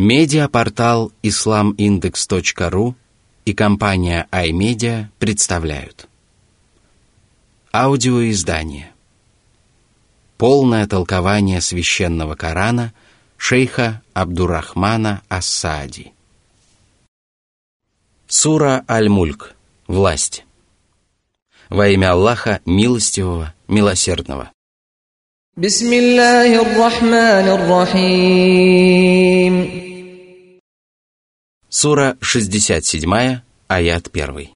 Медиапортал islamindex.ru и компания iMedia представляют Аудиоиздание Полное толкование священного Корана шейха Абдурахмана Ассади Сура Аль-Мульк Власть Во имя Аллаха Милостивого, Милосердного بسم الله الرحمن الرحيم Сура 67, аят 1.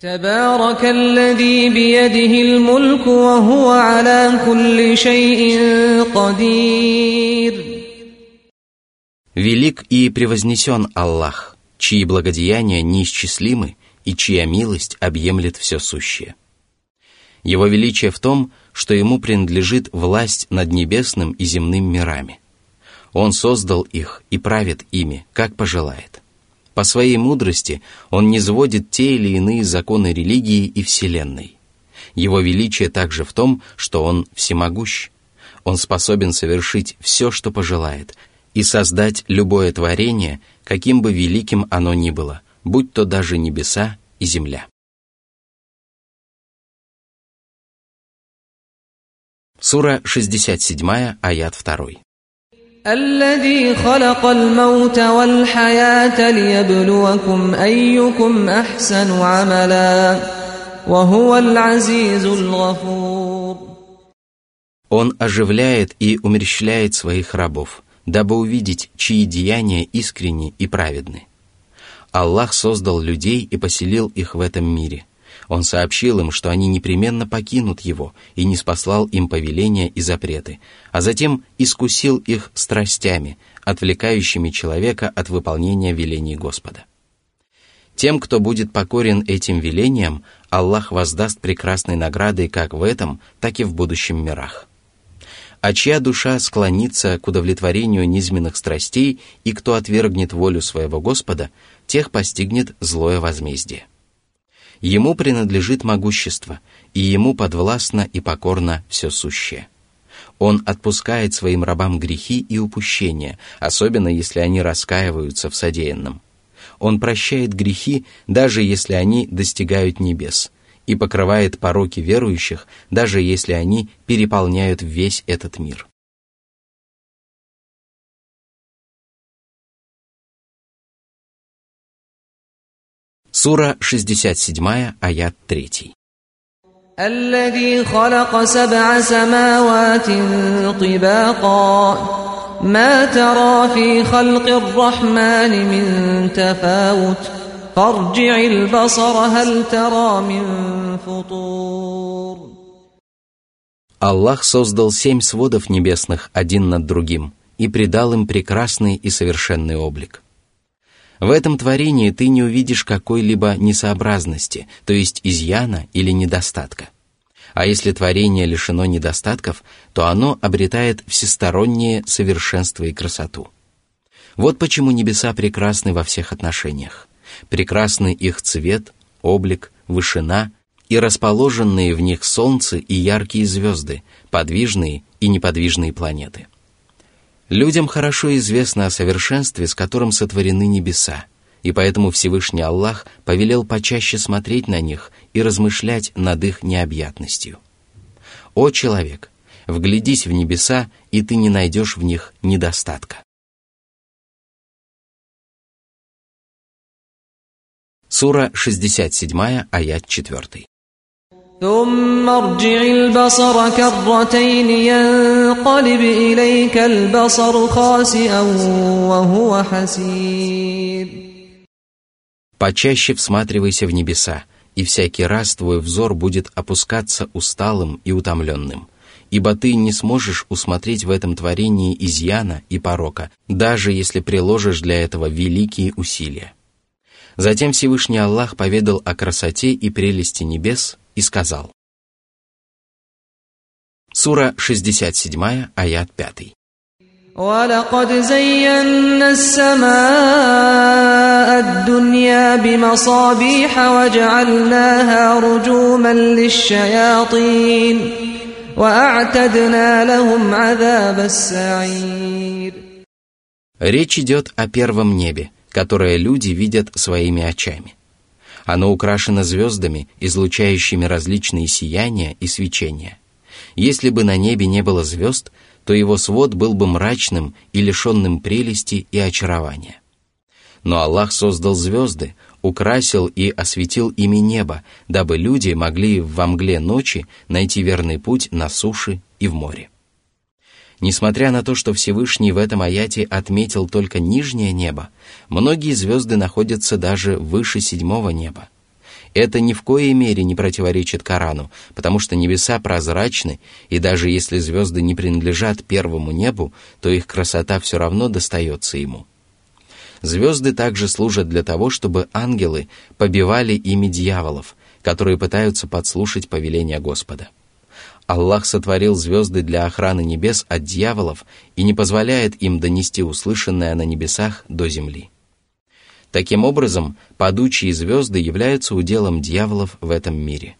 تبارك الذي بيده الملك وهو على كل شيء قدير Велик и превознесен Аллах, чьи благодеяния неисчислимы и чья милость объемлет все сущее. Его величие в том, что ему принадлежит власть над небесным и земным мирами – он создал их и правит ими, как пожелает. По своей мудрости он не сводит те или иные законы религии и Вселенной. Его величие также в том, что он всемогущ. Он способен совершить все, что пожелает, и создать любое творение, каким бы великим оно ни было, будь то даже небеса и земля. Сура 67, аят 2. الذي خلق الموت والحياة ليبلوكم أيكم أحسن عملا وهو العزيز الغفور Он оживляет и умерщвляет своих рабов, дабы увидеть, чьи деяния искренни и праведны. Аллах создал людей и поселил их в этом мире – он сообщил им, что они непременно покинут его и не спаслал им повеления и запреты, а затем искусил их страстями, отвлекающими человека от выполнения велений Господа. Тем, кто будет покорен этим велениям, Аллах воздаст прекрасной наградой как в этом, так и в будущем мирах. А чья душа склонится к удовлетворению низменных страстей и кто отвергнет волю своего Господа, тех постигнет злое возмездие. Ему принадлежит могущество, и ему подвластно и покорно все сущее. Он отпускает своим рабам грехи и упущения, особенно если они раскаиваются в содеянном. Он прощает грехи, даже если они достигают небес, и покрывает пороки верующих, даже если они переполняют весь этот мир. Сура 67, аят 3. الذي خلق سبع سماوات طباقا ما ترى في خلق الرحمن من تفاوت فارجع البصر هل ترى من فطور Аллах создал семь сводов небесных один над другим и придал им прекрасный и совершенный облик. В этом творении ты не увидишь какой-либо несообразности, то есть изъяна или недостатка. А если творение лишено недостатков, то оно обретает всестороннее совершенство и красоту. Вот почему небеса прекрасны во всех отношениях. Прекрасны их цвет, облик, вышина и расположенные в них солнце и яркие звезды, подвижные и неподвижные планеты – Людям хорошо известно о совершенстве, с которым сотворены небеса, и поэтому Всевышний Аллах повелел почаще смотреть на них и размышлять над их необъятностью. О человек, вглядись в небеса, и ты не найдешь в них недостатка. Сура 67, аят 4. ثم ارجع البصر كرتين ينقلب إليك البصر خاسئا وهو حسير Почаще всматривайся в небеса, и всякий раз твой взор будет опускаться усталым и утомленным, ибо ты не сможешь усмотреть в этом творении изъяна и порока, даже если приложишь для этого великие усилия. Затем Всевышний Аллах поведал о красоте и прелести небес и сказал. Сура 67, аят 5. ولقد زينا السماء الدنيا بمصابيح وجعلناها رجوما للشياطين وأعتدنا لهم عذاب السعير Речь идет о первом небе, которое люди видят своими очами. Оно украшено звездами, излучающими различные сияния и свечения. Если бы на небе не было звезд, то его свод был бы мрачным и лишенным прелести и очарования. Но Аллах создал звезды, украсил и осветил ими небо, дабы люди могли во мгле ночи найти верный путь на суше и в море. Несмотря на то, что Всевышний в этом аяте отметил только нижнее небо, многие звезды находятся даже выше седьмого неба. Это ни в коей мере не противоречит Корану, потому что небеса прозрачны, и даже если звезды не принадлежат первому небу, то их красота все равно достается ему. Звезды также служат для того, чтобы ангелы побивали ими дьяволов, которые пытаются подслушать повеление Господа. Аллах сотворил звезды для охраны небес от дьяволов и не позволяет им донести услышанное на небесах до земли. Таким образом, падучие звезды являются уделом дьяволов в этом мире.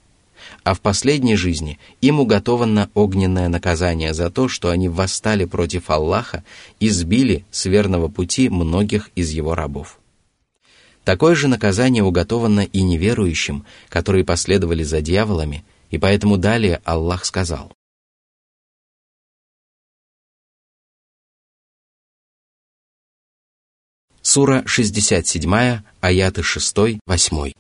А в последней жизни им уготовано огненное наказание за то, что они восстали против Аллаха и сбили с верного пути многих из его рабов. Такое же наказание уготовано и неверующим, которые последовали за дьяволами – и поэтому далее Аллах сказал. Сура 67, аяты 6-8.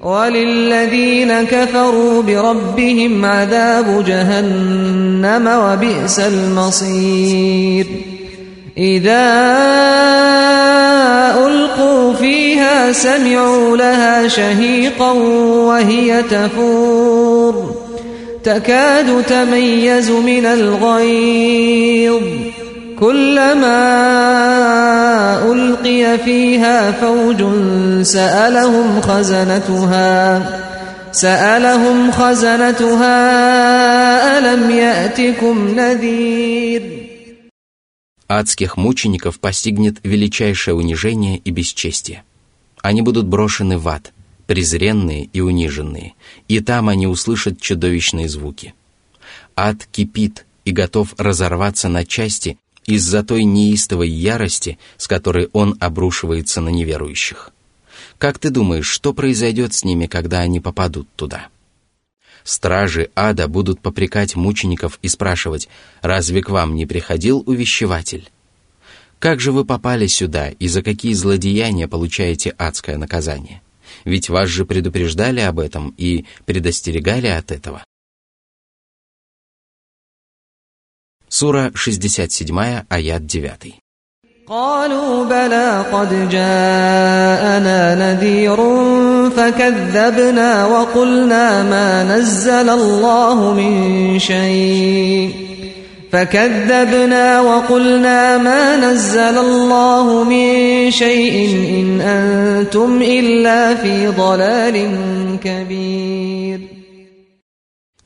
وللذين كفروا بربهم عذاب جهنم وبئس المصير إذا ألقوا فيها سمعوا لها شهيقا وهي تفور النور تكاد تميز من الغيظ كلما ألقي فيها فوج سألهم خزنتها سألهم خزنتها ألم يأتكم نذير Адских мучеников постигнет величайшее унижение и бесчестие. Они будут брошены в ад – презренные и униженные, и там они услышат чудовищные звуки. Ад кипит и готов разорваться на части из-за той неистовой ярости, с которой он обрушивается на неверующих. Как ты думаешь, что произойдет с ними, когда они попадут туда? Стражи ада будут попрекать мучеников и спрашивать, разве к вам не приходил увещеватель? Как же вы попали сюда и за какие злодеяния получаете адское наказание? Ведь вас же предупреждали об этом и предостерегали от этого. Сура 67, аят 9. قالوا بلى قد جاءنا نذير فكذبنا وقلنا ما نزل الله من شيء فكذبنا وقلنا ما نزل الله من شيء إن أنتم إلا في ضلال كبير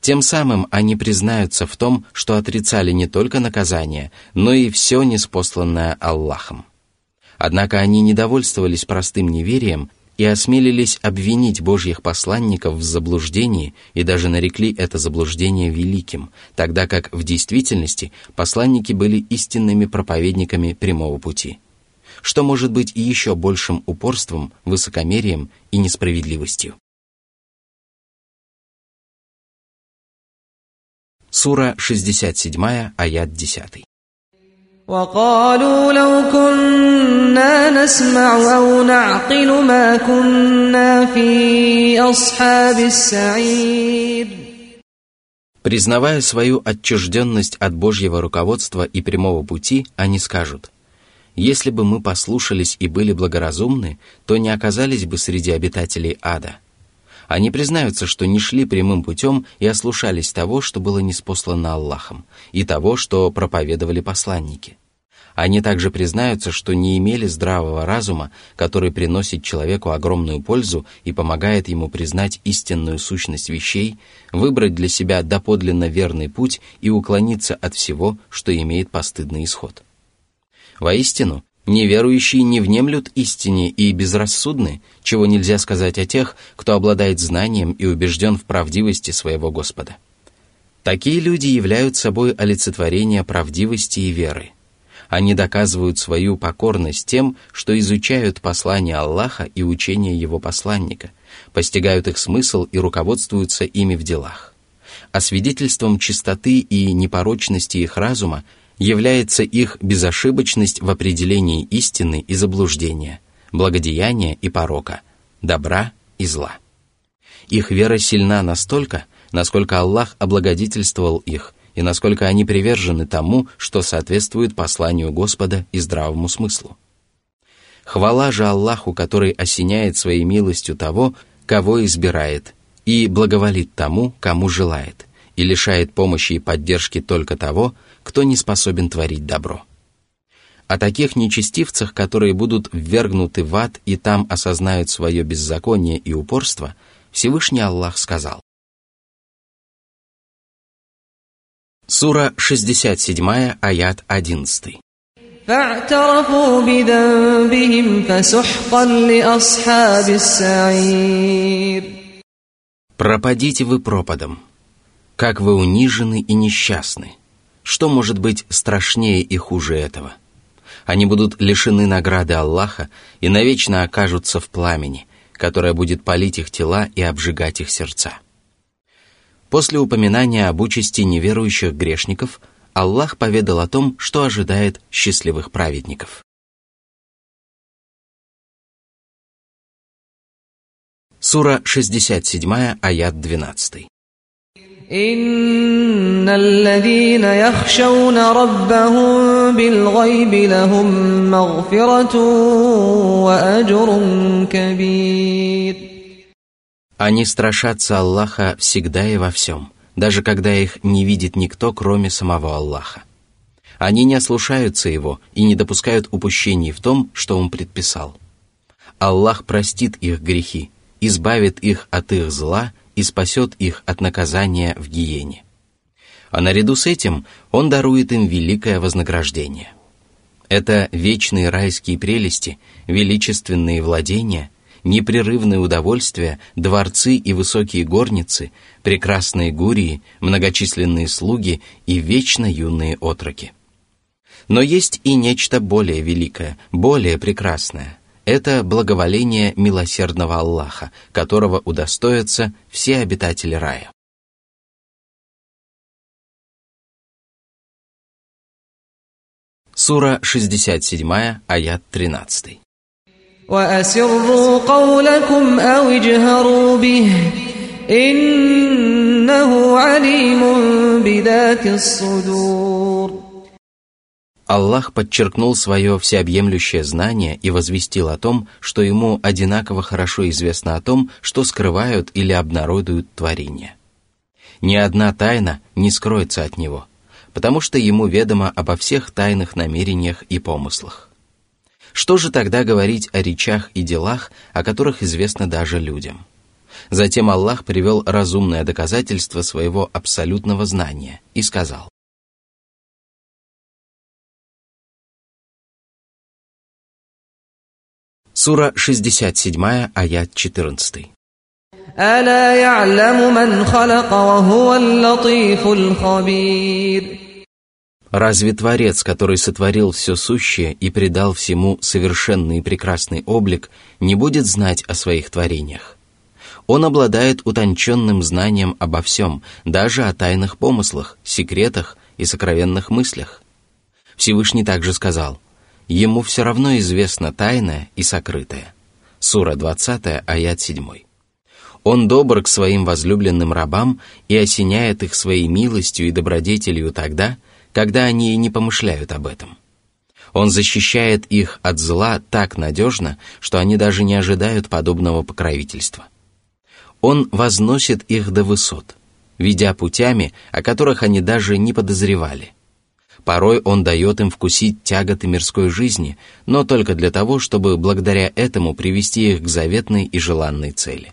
Тем самым они признаются в том, что отрицали не только наказание, но и все неспосланное Аллахом. Однако они недовольствовались простым неверием и осмелились обвинить Божьих посланников в заблуждении и даже нарекли это заблуждение великим, тогда как в действительности посланники были истинными проповедниками прямого пути. Что может быть еще большим упорством, высокомерием и несправедливостью? Сура 67, аят 10. وقالوا لو كنا نسمع أو نعقل ما كنا في أصحاب السعير Признавая свою отчужденность от Божьего руководства и прямого пути, они скажут, «Если бы мы послушались и были благоразумны, то не оказались бы среди обитателей ада». Они признаются, что не шли прямым путем и ослушались того, что было неспослано Аллахом, и того, что проповедовали посланники. Они также признаются, что не имели здравого разума, который приносит человеку огромную пользу и помогает ему признать истинную сущность вещей, выбрать для себя доподлинно верный путь и уклониться от всего, что имеет постыдный исход. Воистину, неверующие не внемлют истине и безрассудны, чего нельзя сказать о тех, кто обладает знанием и убежден в правдивости своего Господа. Такие люди являются собой олицетворение правдивости и веры – Они доказывают свою покорность тем, что изучают послания Аллаха и учения Его посланника, постигают их смысл и руководствуются ими в делах. А свидетельством чистоты и непорочности их разума является их безошибочность в определении истины и заблуждения, благодеяния и порока, добра и зла. Их вера сильна настолько, насколько Аллах облагодетельствовал их и насколько они привержены тому, что соответствует посланию Господа и здравому смыслу. Хвала же Аллаху, который осеняет своей милостью того, кого избирает, и благоволит тому, кому желает, и лишает помощи и поддержки только того, кто не способен творить добро. О таких нечестивцах, которые будут ввергнуты в ад и там осознают свое беззаконие и упорство, Всевышний Аллах сказал. Сура 67, аят 11. Пропадите вы пропадом. Как вы унижены и несчастны. Что может быть страшнее и хуже этого? Они будут лишены награды Аллаха и навечно окажутся в пламени, которое будет палить их тела и обжигать их сердца. После упоминания об участи неверующих грешников, Аллах поведал о том, что ожидает счастливых праведников. Сура 67, аят 12. إن الذين يخشون ربهم بالغيب لهم مغفرة وأجر كبير они страшатся Аллаха всегда и во всем, даже когда их не видит никто, кроме самого Аллаха. Они не ослушаются Его и не допускают упущений в том, что Он предписал. Аллах простит их грехи, избавит их от их зла и спасет их от наказания в гиене. А наряду с этим Он дарует им великое вознаграждение. Это вечные райские прелести, величественные владения – непрерывные удовольствия, дворцы и высокие горницы, прекрасные гурии, многочисленные слуги и вечно юные отроки. Но есть и нечто более великое, более прекрасное. Это благоволение милосердного Аллаха, которого удостоятся все обитатели рая. Сура 67, аят 13. وأسروا قولكم أو اجهروا به إنه عليم بذات الصدور Аллах подчеркнул свое всеобъемлющее знание и возвестил о том, что ему одинаково хорошо известно о том, что скрывают или обнародуют творения. Ни одна тайна не скроется от него, потому что ему ведомо обо всех тайных намерениях и помыслах. Что же тогда говорить о речах и делах, о которых известно даже людям? Затем Аллах привел разумное доказательство своего абсолютного знания и сказал. Сура 67, аят 14. ألا يعلم من خلق وهو اللطيف الخبير Разве Творец, который сотворил все сущее и придал всему совершенный и прекрасный облик, не будет знать о своих творениях? Он обладает утонченным знанием обо всем, даже о тайных помыслах, секретах и сокровенных мыслях. Всевышний также сказал, «Ему все равно известно тайное и сокрытое». Сура 20, аят 7. Он добр к своим возлюбленным рабам и осеняет их своей милостью и добродетелью тогда, когда они не помышляют об этом. Он защищает их от зла так надежно, что они даже не ожидают подобного покровительства. Он возносит их до высот, ведя путями, о которых они даже не подозревали. Порой он дает им вкусить тяготы мирской жизни, но только для того, чтобы благодаря этому привести их к заветной и желанной цели.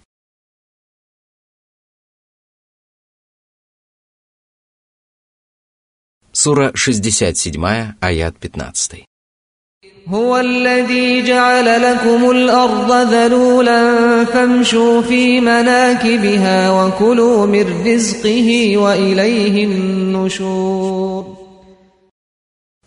Сура 67, аят 15. هو الذي جعل لكم الأرض ذلولا فامشوا في مناكبها وكلوا من رزقه وإليه النشور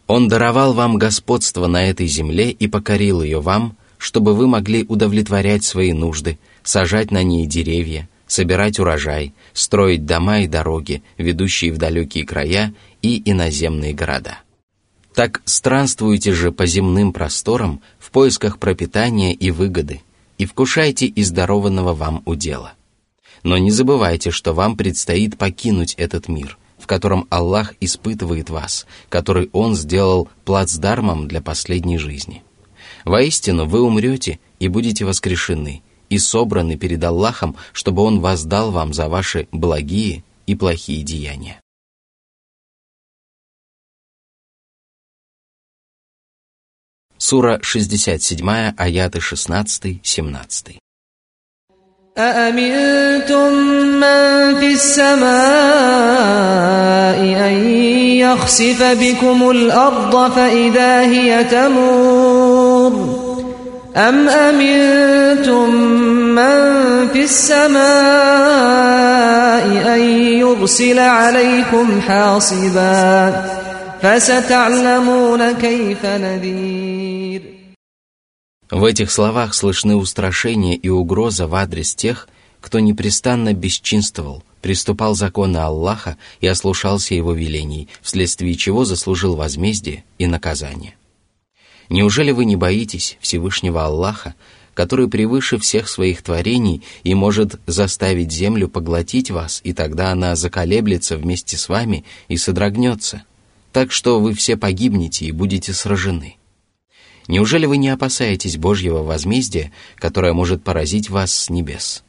Он даровал вам господство на этой земле и покорил ее вам, чтобы вы могли удовлетворять свои нужды, сажать на ней деревья, собирать урожай, строить дома и дороги, ведущие в далекие края и иноземные города. Так странствуйте же по земным просторам в поисках пропитания и выгоды, и вкушайте из дарованного вам удела. Но не забывайте, что вам предстоит покинуть этот мир, в котором Аллах испытывает вас, который Он сделал плацдармом для последней жизни. Воистину, вы умрете и будете воскрешены, и собраны перед Аллахом, чтобы Он воздал вам за ваши благие и плохие деяния. Сура 67, аяты 16-17. أأمنتم من في السماء أن يخسف بكم الأرض فإذا هي تمور أم أمنتم من في السماء أن يرسل عليكم حاصباً В этих словах слышны устрашения и угроза в адрес тех, кто непрестанно бесчинствовал, приступал законы Аллаха и ослушался его велений, вследствие чего заслужил возмездие и наказание. Неужели вы не боитесь Всевышнего Аллаха, который превыше всех своих творений и может заставить землю поглотить вас, и тогда она заколеблется вместе с вами и содрогнется – так что вы все погибнете и будете сражены. Неужели вы не опасаетесь Божьего возмездия, которое может поразить вас с небес?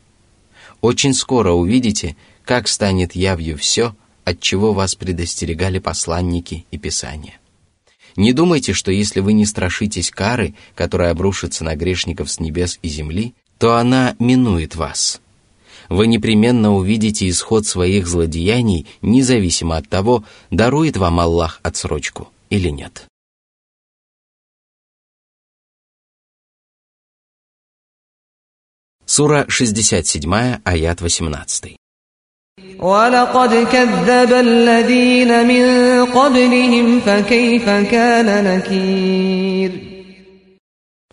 Очень скоро увидите, как станет явью все, от чего вас предостерегали посланники и Писания. Не думайте, что если вы не страшитесь кары, которая обрушится на грешников с небес и земли, то она минует вас – вы непременно увидите исход своих злодеяний, независимо от того, дарует вам Аллах отсрочку или нет. Сура 67, аят 18. ولقد كذب الذين من قبلهم فكيف كان نكير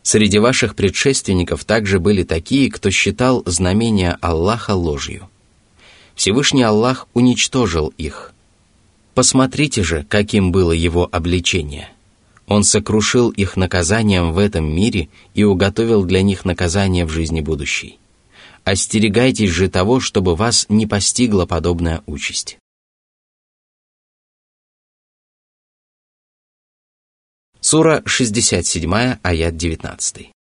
Среди ваших предшественников также были такие, кто считал знамения Аллаха ложью. Всевышний Аллах уничтожил их. Посмотрите же, каким было его обличение. Он сокрушил их наказанием в этом мире и уготовил для них наказание в жизни будущей. Остерегайтесь же того, чтобы вас не постигла подобная участь. Сура 67, аят 19.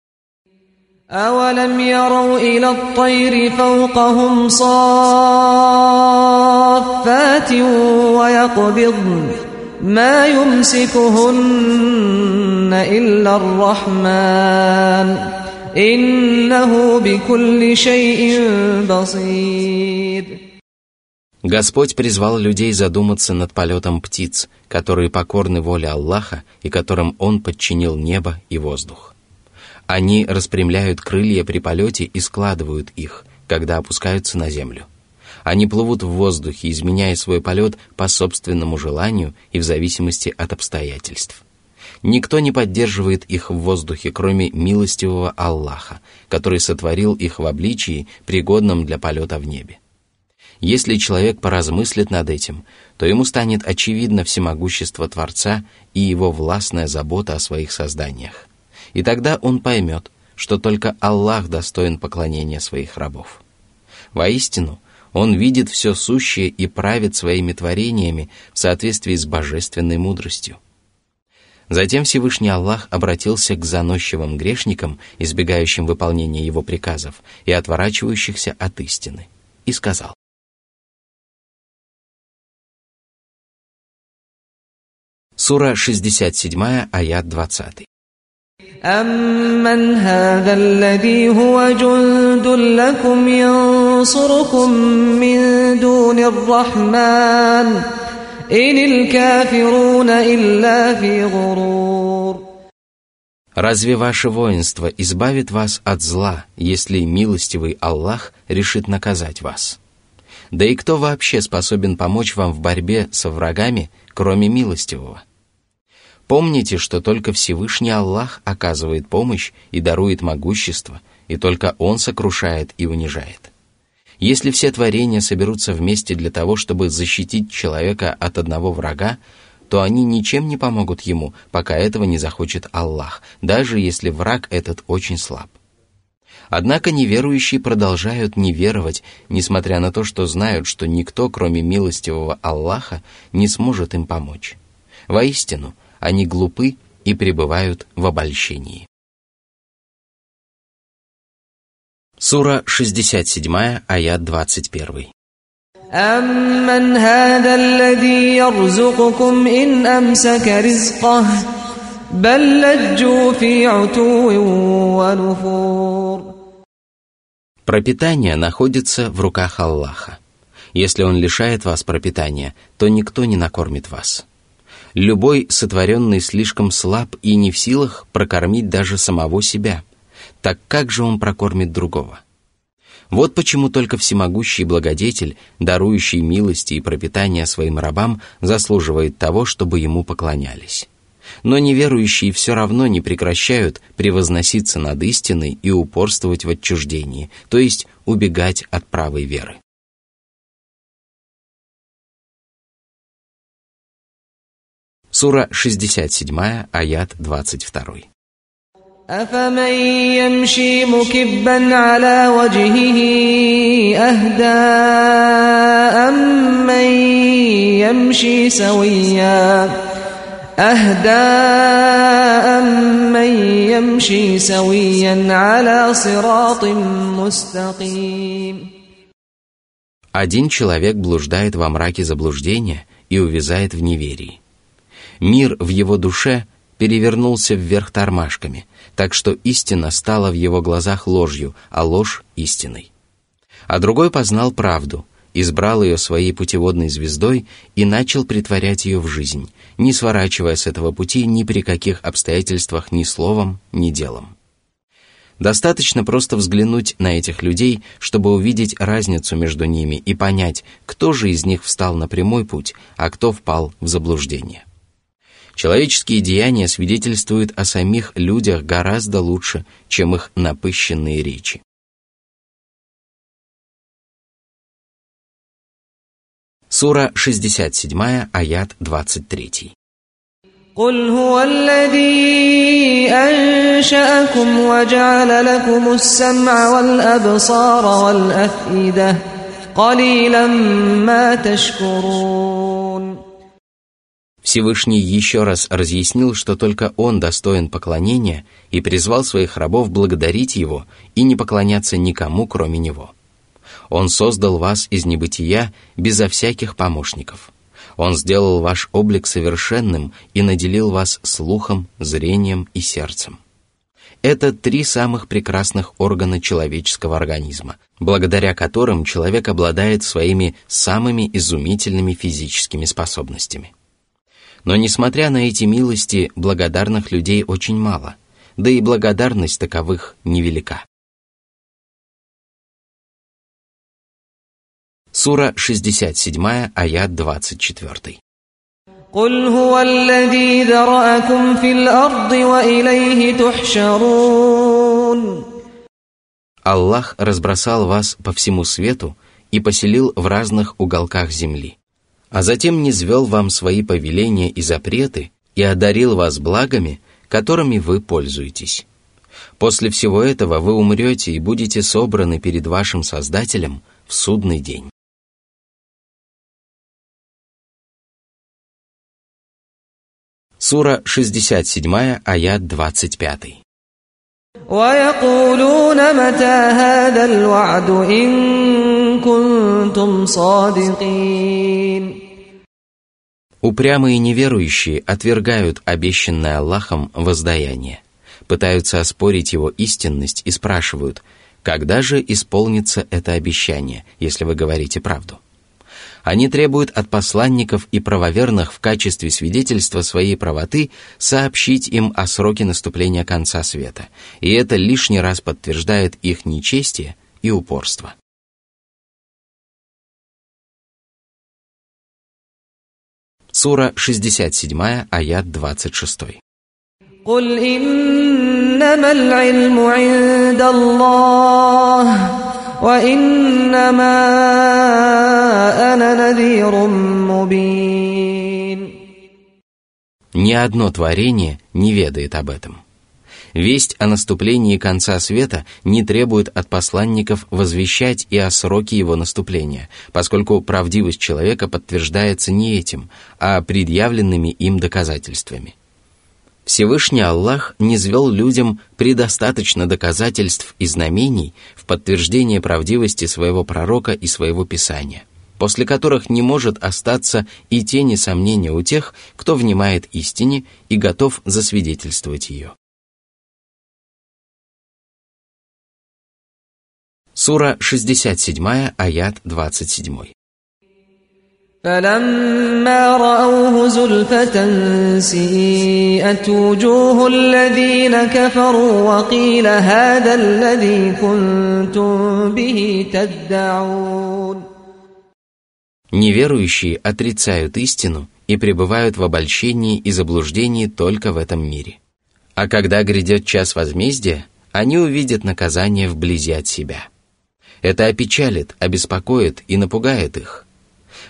أولم يروا إلى الطير فوقهم صافات ويقبضن ما يمسكهن إلا الرحمن Господь призвал людей задуматься над полетом птиц, которые покорны воле Аллаха и которым Он подчинил небо и воздух. Они распрямляют крылья при полете и складывают их, когда опускаются на землю. Они плывут в воздухе, изменяя свой полет по собственному желанию и в зависимости от обстоятельств. Никто не поддерживает их в воздухе, кроме милостивого Аллаха, который сотворил их в обличии, пригодном для полета в небе. Если человек поразмыслит над этим, то ему станет очевидно всемогущество Творца и его властная забота о своих созданиях. И тогда он поймет, что только Аллах достоин поклонения своих рабов. Воистину, он видит все сущее и правит своими творениями в соответствии с божественной мудростью. Затем Всевышний Аллах обратился к заносчивым грешникам, избегающим выполнения его приказов и отворачивающихся от истины, и сказал, Сура 67, аят 20. أمن هذا الذي هو جند لكم ينصركم من دون الرحمن Разве ваше воинство избавит вас от зла, если милостивый Аллах решит наказать вас? Да и кто вообще способен помочь вам в борьбе со врагами, кроме милостивого? Помните, что только Всевышний Аллах оказывает помощь и дарует могущество, и только Он сокрушает и унижает. Если все творения соберутся вместе для того, чтобы защитить человека от одного врага, то они ничем не помогут ему, пока этого не захочет Аллах, даже если враг этот очень слаб. Однако неверующие продолжают не веровать, несмотря на то, что знают, что никто, кроме милостивого Аллаха, не сможет им помочь. Воистину, они глупы и пребывают в обольщении. Сура 67, аят 21. أمن هذا الذي يرزقكم إن أمسك رزقه بل لجوا في عتو ونفور Пропитание находится в руках Аллаха. Если Он лишает вас пропитания, то никто не накормит вас. Любой сотворенный слишком слаб и не в силах прокормить даже самого себя. так как же он прокормит другого? Вот почему только всемогущий благодетель, дарующий милости и пропитание своим рабам, заслуживает того, чтобы ему поклонялись. Но неверующие все равно не прекращают превозноситься над истиной и упорствовать в отчуждении, то есть убегать от правой веры. Сура 67, аят 22. أفمن يمشي مكبا على وجهه أهدى أمن يمشي سويا أهدى أمن يمشي سويا على صراط مستقيم Один человек блуждает во мраке заблуждения и увязает в неверии. Мир в его душе перевернулся вверх тормашками – так что истина стала в его глазах ложью, а ложь — истиной. А другой познал правду, избрал ее своей путеводной звездой и начал притворять ее в жизнь, не сворачивая с этого пути ни при каких обстоятельствах ни словом, ни делом. Достаточно просто взглянуть на этих людей, чтобы увидеть разницу между ними и понять, кто же из них встал на прямой путь, а кто впал в заблуждение. Человеческие деяния свидетельствуют о самих людях гораздо лучше, чем их напыщенные речи. Сура 67, аят 23. قل هو الذي أنشأكم وجعل لكم السمع والأبصار والأفئدة قليلا ما تشكرون Всевышний еще раз разъяснил, что только Он достоин поклонения и призвал своих рабов благодарить Его и не поклоняться никому, кроме Него. Он создал вас из небытия безо всяких помощников. Он сделал ваш облик совершенным и наделил вас слухом, зрением и сердцем. Это три самых прекрасных органа человеческого организма, благодаря которым человек обладает своими самыми изумительными физическими способностями. Но несмотря на эти милости, благодарных людей очень мало, да и благодарность таковых невелика. Сура 67, аят 24. قل هو الذي ذرأكم في الأرض وإليه تحشرون Аллах разбросал вас по всему свету и поселил в разных уголках земли а затем не низвел вам свои повеления и запреты и одарил вас благами, которыми вы пользуетесь. После всего этого вы умрете и будете собраны перед вашим Создателем в судный день. Сура 67, аят 25. ويقولون Упрямые неверующие отвергают обещанное Аллахом воздаяние, пытаются оспорить его истинность и спрашивают, когда же исполнится это обещание, если вы говорите правду. Они требуют от посланников и правоверных в качестве свидетельства своей правоты сообщить им о сроке наступления конца света, и это лишний раз подтверждает их нечестие и упорство. Сура 67, аят 26. قل إنما العلم عند الله وإنما أنا نذير مبين Ни одно творение не ведает об этом. Весть о наступлении конца света не требует от посланников возвещать и о сроке его наступления, поскольку правдивость человека подтверждается не этим, а предъявленными им доказательствами. Всевышний Аллах не звел людям предостаточно доказательств и знамений в подтверждение правдивости своего пророка и своего писания, после которых не может остаться и тени сомнения у тех, кто внимает истине и готов засвидетельствовать ее. Сура 67, аят 27. فلما رأوه زلفة سيئت وجوه الذين كفروا وقيل هذا الذي كنتم به تدعون Неверующие отрицают истину и пребывают в обольщении и заблуждении только в этом мире. А когда грядет час возмездия, они увидят наказание вблизи от себя – это опечалит, обеспокоит и напугает их.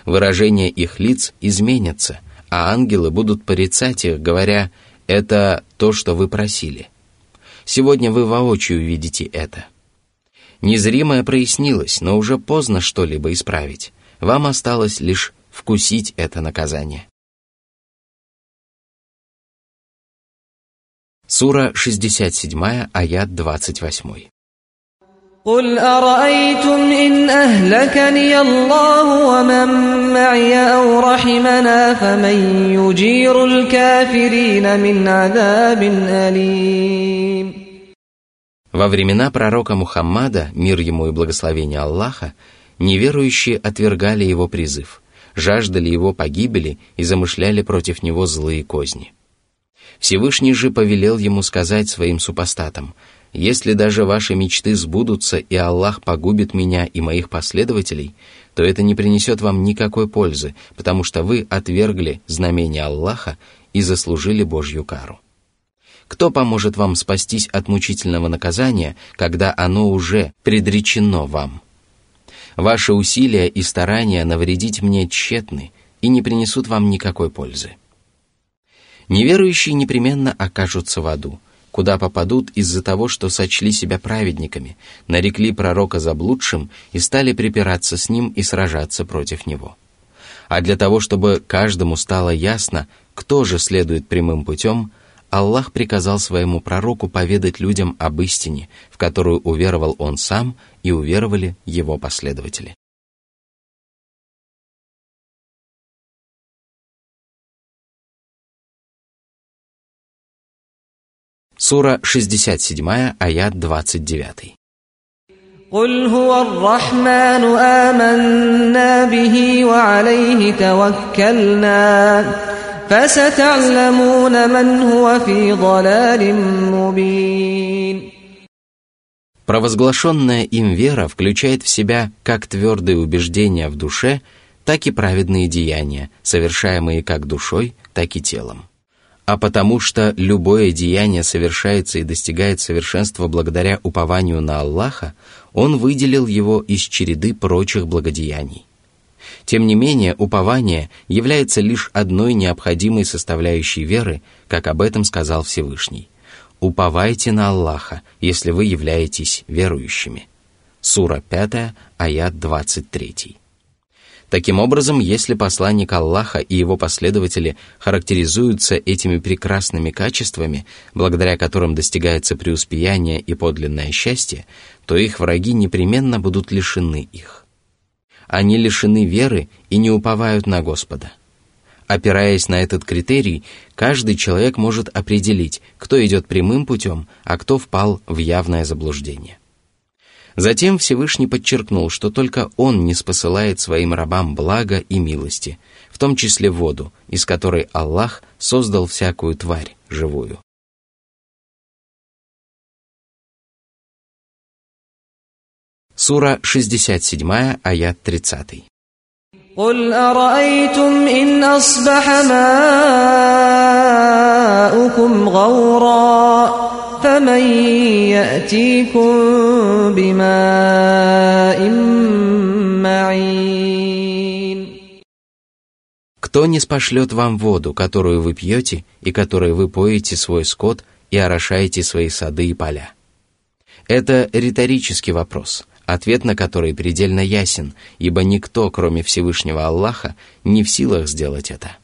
Выражения их лиц изменятся, а ангелы будут порицать их, говоря «это то, что вы просили». Сегодня вы воочию видите это. Незримое прояснилось, но уже поздно что-либо исправить. Вам осталось лишь вкусить это наказание. Сура 67, аят 28. قل أرأيتم إن أهلكني الله ومن معي أو رحمنا فمن يجير الكافرين من عذاب أليم Во времена пророка Мухаммада, мир ему и благословение Аллаха, неверующие отвергали его призыв, жаждали его погибели и замышляли против него злые козни. Всевышний же повелел ему сказать своим супостатам – если даже ваши мечты сбудутся и Аллах погубит меня и моих последователей, то это не принесет вам никакой пользы, потому что вы отвергли знамение Аллаха и заслужили Божью кару. Кто поможет вам спастись от мучительного наказания, когда оно уже предречено вам? Ваши усилия и старания навредить мне тщетны и не принесут вам никакой пользы. Неверующие непременно окажутся в аду – куда попадут из-за того, что сочли себя праведниками, нарекли пророка заблудшим и стали припираться с ним и сражаться против него. А для того, чтобы каждому стало ясно, кто же следует прямым путем, Аллах приказал своему пророку поведать людям об истине, в которую уверовал он сам и уверовали его последователи. Сура 67, аят 29. قل هو الرحمن آمنا به وعليه توكلنا فستعلمون من هو في ضلال مبين Провозглашенная им вера включает в себя как твердые убеждения в душе, так и праведные деяния, совершаемые как душой, так и телом а потому что любое деяние совершается и достигает совершенства благодаря упованию на Аллаха, он выделил его из череды прочих благодеяний. Тем не менее, упование является лишь одной необходимой составляющей веры, как об этом сказал Всевышний. «Уповайте на Аллаха, если вы являетесь верующими». Сура 5, аят 23. Таким образом, если посланник Аллаха и его последователи характеризуются этими прекрасными качествами, благодаря которым достигается преуспеяние и подлинное счастье, то их враги непременно будут лишены их. Они лишены веры и не уповают на Господа. Опираясь на этот критерий, каждый человек может определить, кто идет прямым путем, а кто впал в явное заблуждение. Затем Всевышний подчеркнул, что только Он не спосылает своим рабам блага и милости, в том числе воду, из которой Аллах создал всякую тварь живую. Сура 67, аят 30. قل أرأيتم إن أصبح ماؤكم غورا فمن يأتيكم بماء معين Кто не спошлет вам воду, которую вы пьете, и которой вы поете свой скот и орошаете свои сады и поля? Это риторический вопрос, ответ на который предельно ясен, ибо никто, кроме Всевышнего Аллаха, не в силах сделать это.